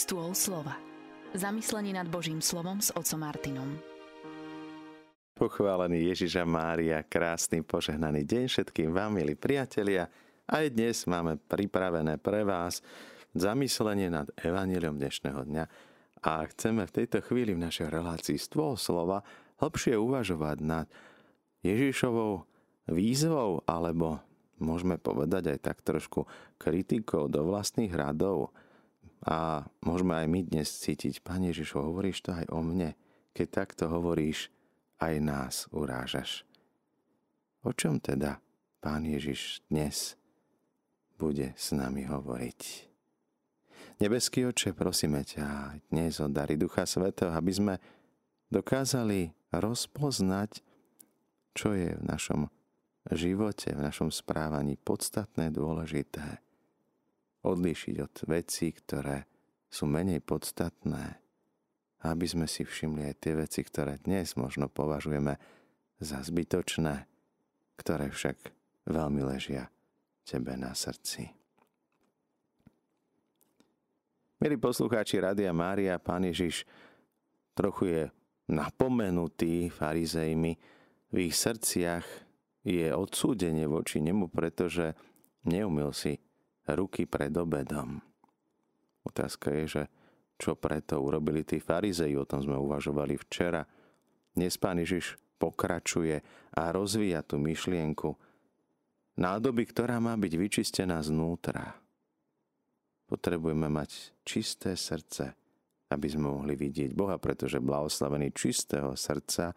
Stôl slova. Zamyslenie nad Božím slovom s otcom Martinom. Pochválený Ježiša Mária, krásny požehnaný deň všetkým vám, milí priatelia. Aj dnes máme pripravené pre vás zamyslenie nad evaníliom dnešného dňa a chceme v tejto chvíli v našej relácii stôl slova hlbšie uvažovať nad Ježišovou výzvou alebo môžeme povedať aj tak trošku kritikou do vlastných radov. A môžeme aj my dnes cítiť, Pane Ježišu, hovoríš to aj o mne. Keď takto hovoríš, aj nás urážaš. O čom teda Pán Ježiš dnes bude s nami hovoriť? Nebeský oče, prosíme ťa dnes o dary Ducha Svetého, aby sme dokázali rozpoznať, čo je v našom živote, v našom správaní podstatné, dôležité. Odlíšiť od vecí, ktoré sú menej podstatné, aby sme si všimli aj tie veci, ktoré dnes možno považujeme za zbytočné, ktoré však veľmi ležia tebe na srdci. Milí poslucháči Radia Mária, Pán Ježiš trochu je napomenutý farizejmi v ich srdciach je odsúdenie voči nemu, pretože neumil si ruky pred obedom. Otázka je, že čo preto urobili tí farizei, o tom sme uvažovali včera. Dnes pán Ježiš pokračuje a rozvíja tú myšlienku nádoby, ktorá má byť vyčistená znútra. Potrebujeme mať čisté srdce, aby sme mohli vidieť Boha, pretože blahoslavení čistého srdca,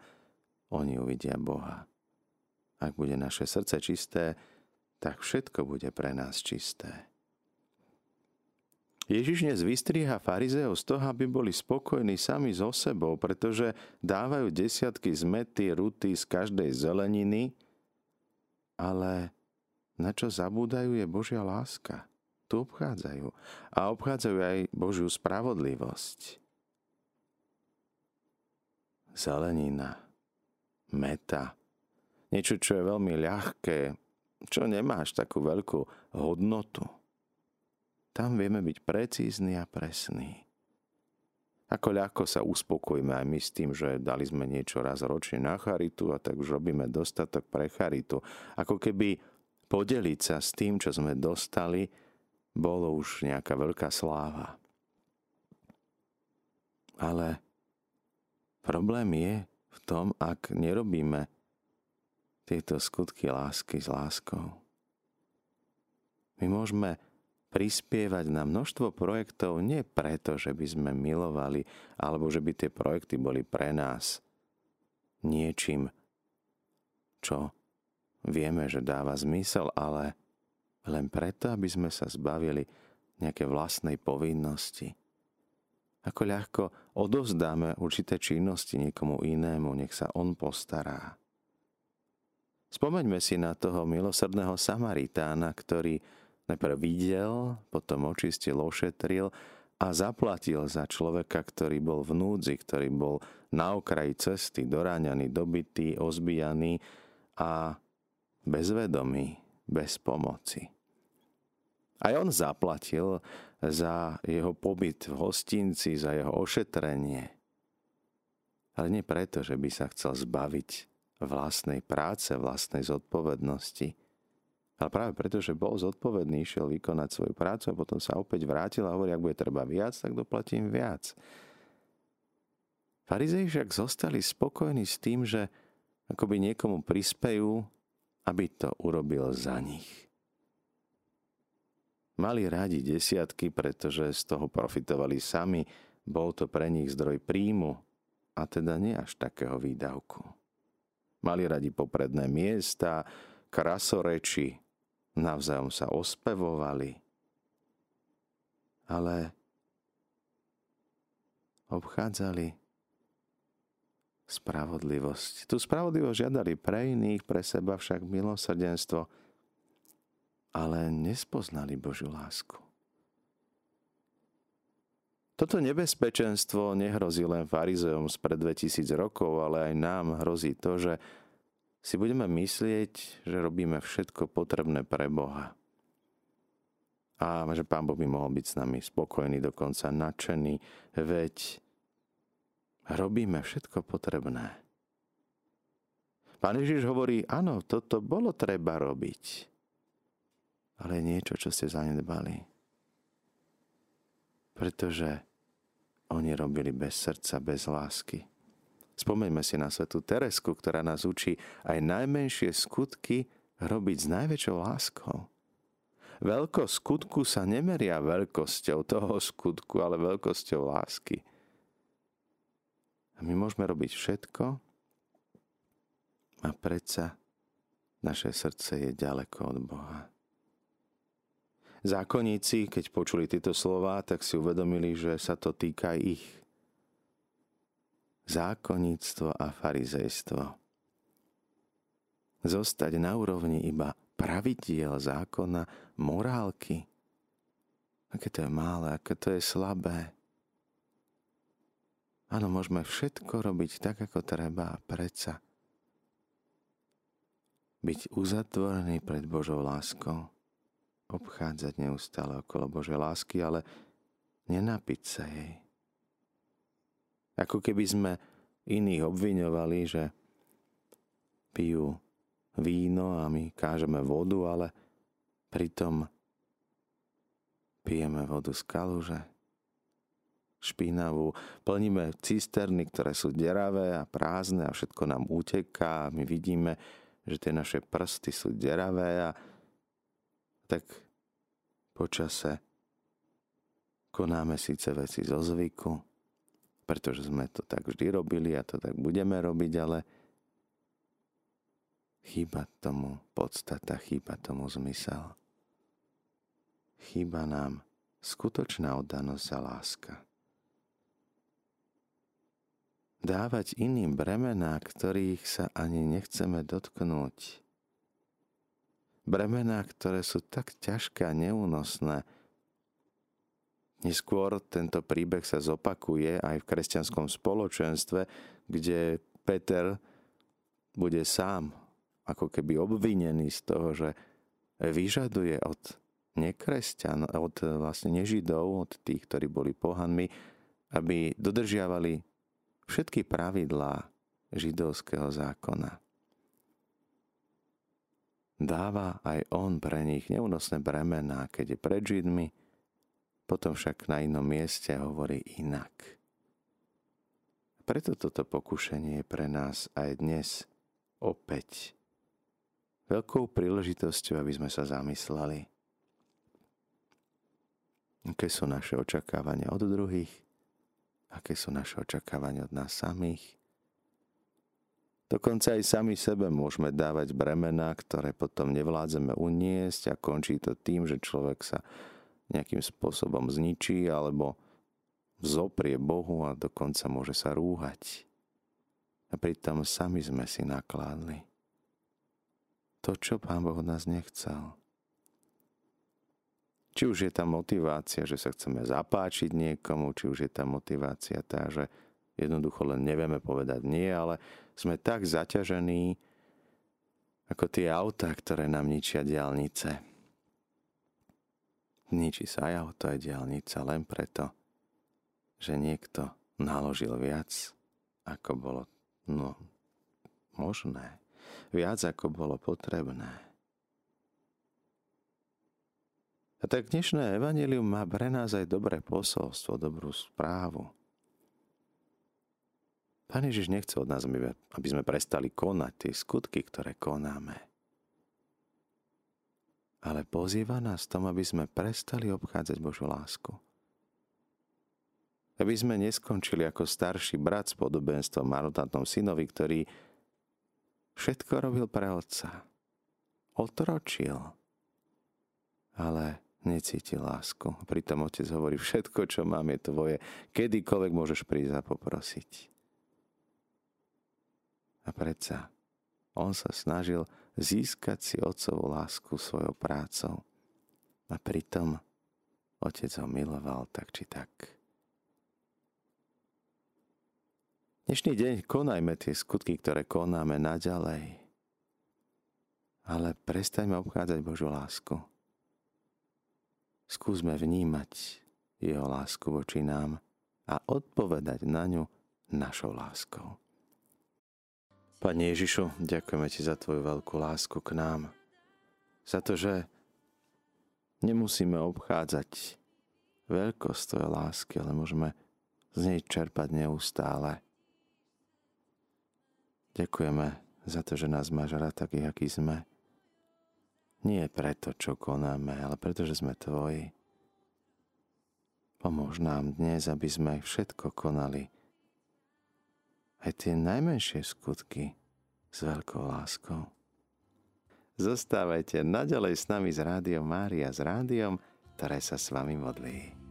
oni uvidia Boha. Ak bude naše srdce čisté, tak všetko bude pre nás čisté. Ježiš dnes vystriha farizeov z toho, aby boli spokojní sami so sebou, pretože dávajú desiatky zmety, ruty z každej zeleniny, ale na čo zabúdajú je Božia láska. Tu obchádzajú. A obchádzajú aj Božiu spravodlivosť. Zelenina, meta, niečo, čo je veľmi ľahké, čo nemáš takú veľkú hodnotu. Tam vieme byť precízni a presní. Ako ľahko sa uspokojíme aj my s tým, že dali sme niečo raz ročne na charitu a tak už robíme dostatok pre charitu. Ako keby podeliť sa s tým, čo sme dostali, bolo už nejaká veľká sláva. Ale problém je v tom, ak nerobíme tieto skutky lásky s láskou. My môžeme prispievať na množstvo projektov nie preto, že by sme milovali, alebo že by tie projekty boli pre nás niečím, čo vieme, že dáva zmysel, ale len preto, aby sme sa zbavili nejaké vlastnej povinnosti. Ako ľahko odovzdáme určité činnosti niekomu inému, nech sa on postará. Spomeňme si na toho milosrdného Samaritána, ktorý najprv videl, potom očistil, ošetril a zaplatil za človeka, ktorý bol v núdzi, ktorý bol na okraji cesty, doráňaný, dobitý, ozbijaný a bezvedomý, bez pomoci. Aj on zaplatil za jeho pobyt v hostinci, za jeho ošetrenie. Ale nie preto, že by sa chcel zbaviť vlastnej práce, vlastnej zodpovednosti. Ale práve preto, že bol zodpovedný, išiel vykonať svoju prácu a potom sa opäť vrátil a hovorí, ak bude treba viac, tak doplatím viac. Farizei však zostali spokojní s tým, že akoby niekomu prispejú, aby to urobil za nich. Mali radi desiatky, pretože z toho profitovali sami, bol to pre nich zdroj príjmu a teda nie až takého výdavku. Mali radi popredné miesta, krasoreči, navzájom sa ospevovali. Ale obchádzali spravodlivosť. Tu spravodlivosť žiadali pre iných, pre seba však milosrdenstvo, ale nespoznali Božiu lásku. Toto nebezpečenstvo nehrozí len farizeom spred 2000 rokov, ale aj nám hrozí to, že si budeme myslieť, že robíme všetko potrebné pre Boha. A že Pán Boh by mohol byť s nami spokojný, dokonca nadšený, veď robíme všetko potrebné. Pán Ježiš hovorí, áno, toto bolo treba robiť, ale niečo, čo ste zanedbali. Pretože oni robili bez srdca, bez lásky. Spomeňme si na svetú Teresku, ktorá nás učí aj najmenšie skutky robiť s najväčšou láskou. Veľkosť skutku sa nemeria veľkosťou toho skutku, ale veľkosťou lásky. A my môžeme robiť všetko, a predsa naše srdce je ďaleko od Boha. Zákonníci, keď počuli tieto slova, tak si uvedomili, že sa to týka ich. Zákonníctvo a farizejstvo. Zostať na úrovni iba pravidiel zákona, morálky. Aké to je malé, aké to je slabé. Áno, môžeme všetko robiť tak, ako treba a predsa byť uzatvorený pred Božou láskou, obchádzať neustále okolo Božej lásky, ale nenapiť sa jej. Ako keby sme iných obviňovali, že pijú víno a my kážeme vodu, ale pritom pijeme vodu z kaluže, špinavú, plníme cisterny, ktoré sú deravé a prázdne a všetko nám uteká a my vidíme, že tie naše prsty sú deravé a tak počase konáme síce veci zo zvyku, pretože sme to tak vždy robili a to tak budeme robiť, ale chýba tomu podstata, chýba tomu zmysel. Chýba nám skutočná oddanosť a láska dávať iným bremená, ktorých sa ani nechceme dotknúť. Bremená, ktoré sú tak ťažké a neúnosné. Neskôr tento príbeh sa zopakuje aj v kresťanskom spoločenstve, kde Peter bude sám ako keby obvinený z toho, že vyžaduje od nekresťan, od vlastne nežidov, od tých, ktorí boli pohanmi, aby dodržiavali všetky pravidlá židovského zákona. Dáva aj on pre nich neúnosné bremená, keď je pred Židmi, potom však na inom mieste hovorí inak. Preto toto pokušenie je pre nás aj dnes opäť veľkou príležitosťou, aby sme sa zamysleli. Aké sú naše očakávania od druhých? aké sú naše očakávania od nás samých. Dokonca aj sami sebe môžeme dávať bremena, ktoré potom nevládzeme uniesť a končí to tým, že človek sa nejakým spôsobom zničí alebo zoprie Bohu a dokonca môže sa rúhať. A pritom sami sme si nakládli. To, čo Pán Boh od nás nechcel. Či už je tam motivácia, že sa chceme zapáčiť niekomu, či už je tam motivácia tá, že jednoducho len nevieme povedať nie, ale sme tak zaťažení ako tie autá, ktoré nám ničia diálnice. Ničí sa aj auto, aj diálnica len preto, že niekto naložil viac, ako bolo no, možné, viac ako bolo potrebné. A tak dnešné evanelium má pre nás aj dobré posolstvo, dobrú správu. Pán Ježiš nechce od nás, aby sme prestali konať tie skutky, ktoré konáme. Ale pozýva nás tom, aby sme prestali obchádzať Božú lásku. Aby sme neskončili ako starší brat s podobenstvom marnotratnom synovi, ktorý všetko robil pre otca. Otročil. Ale necíti lásku. Pritom otec hovorí, všetko, čo mám, je tvoje. Kedykoľvek môžeš prísť a poprosiť. A predsa on sa snažil získať si otcovú lásku svojou prácou. A pritom otec ho miloval tak či tak. Dnešný deň konajme tie skutky, ktoré konáme naďalej. Ale prestaňme obchádzať Božú lásku skúsme vnímať jeho lásku voči nám a odpovedať na ňu našou láskou. Pane Ježišu, ďakujeme Ti za Tvoju veľkú lásku k nám. Za to, že nemusíme obchádzať veľkosť Tvojej lásky, ale môžeme z nej čerpať neustále. Ďakujeme za to, že nás máš rád takých, aký sme. Nie preto, čo konáme, ale preto, že sme Tvoji. Pomôž nám dnes, aby sme všetko konali aj tie najmenšie skutky s veľkou láskou. Zostávajte naďalej s nami z Rádiom Mária, s rádiom, ktoré sa s vami modlí.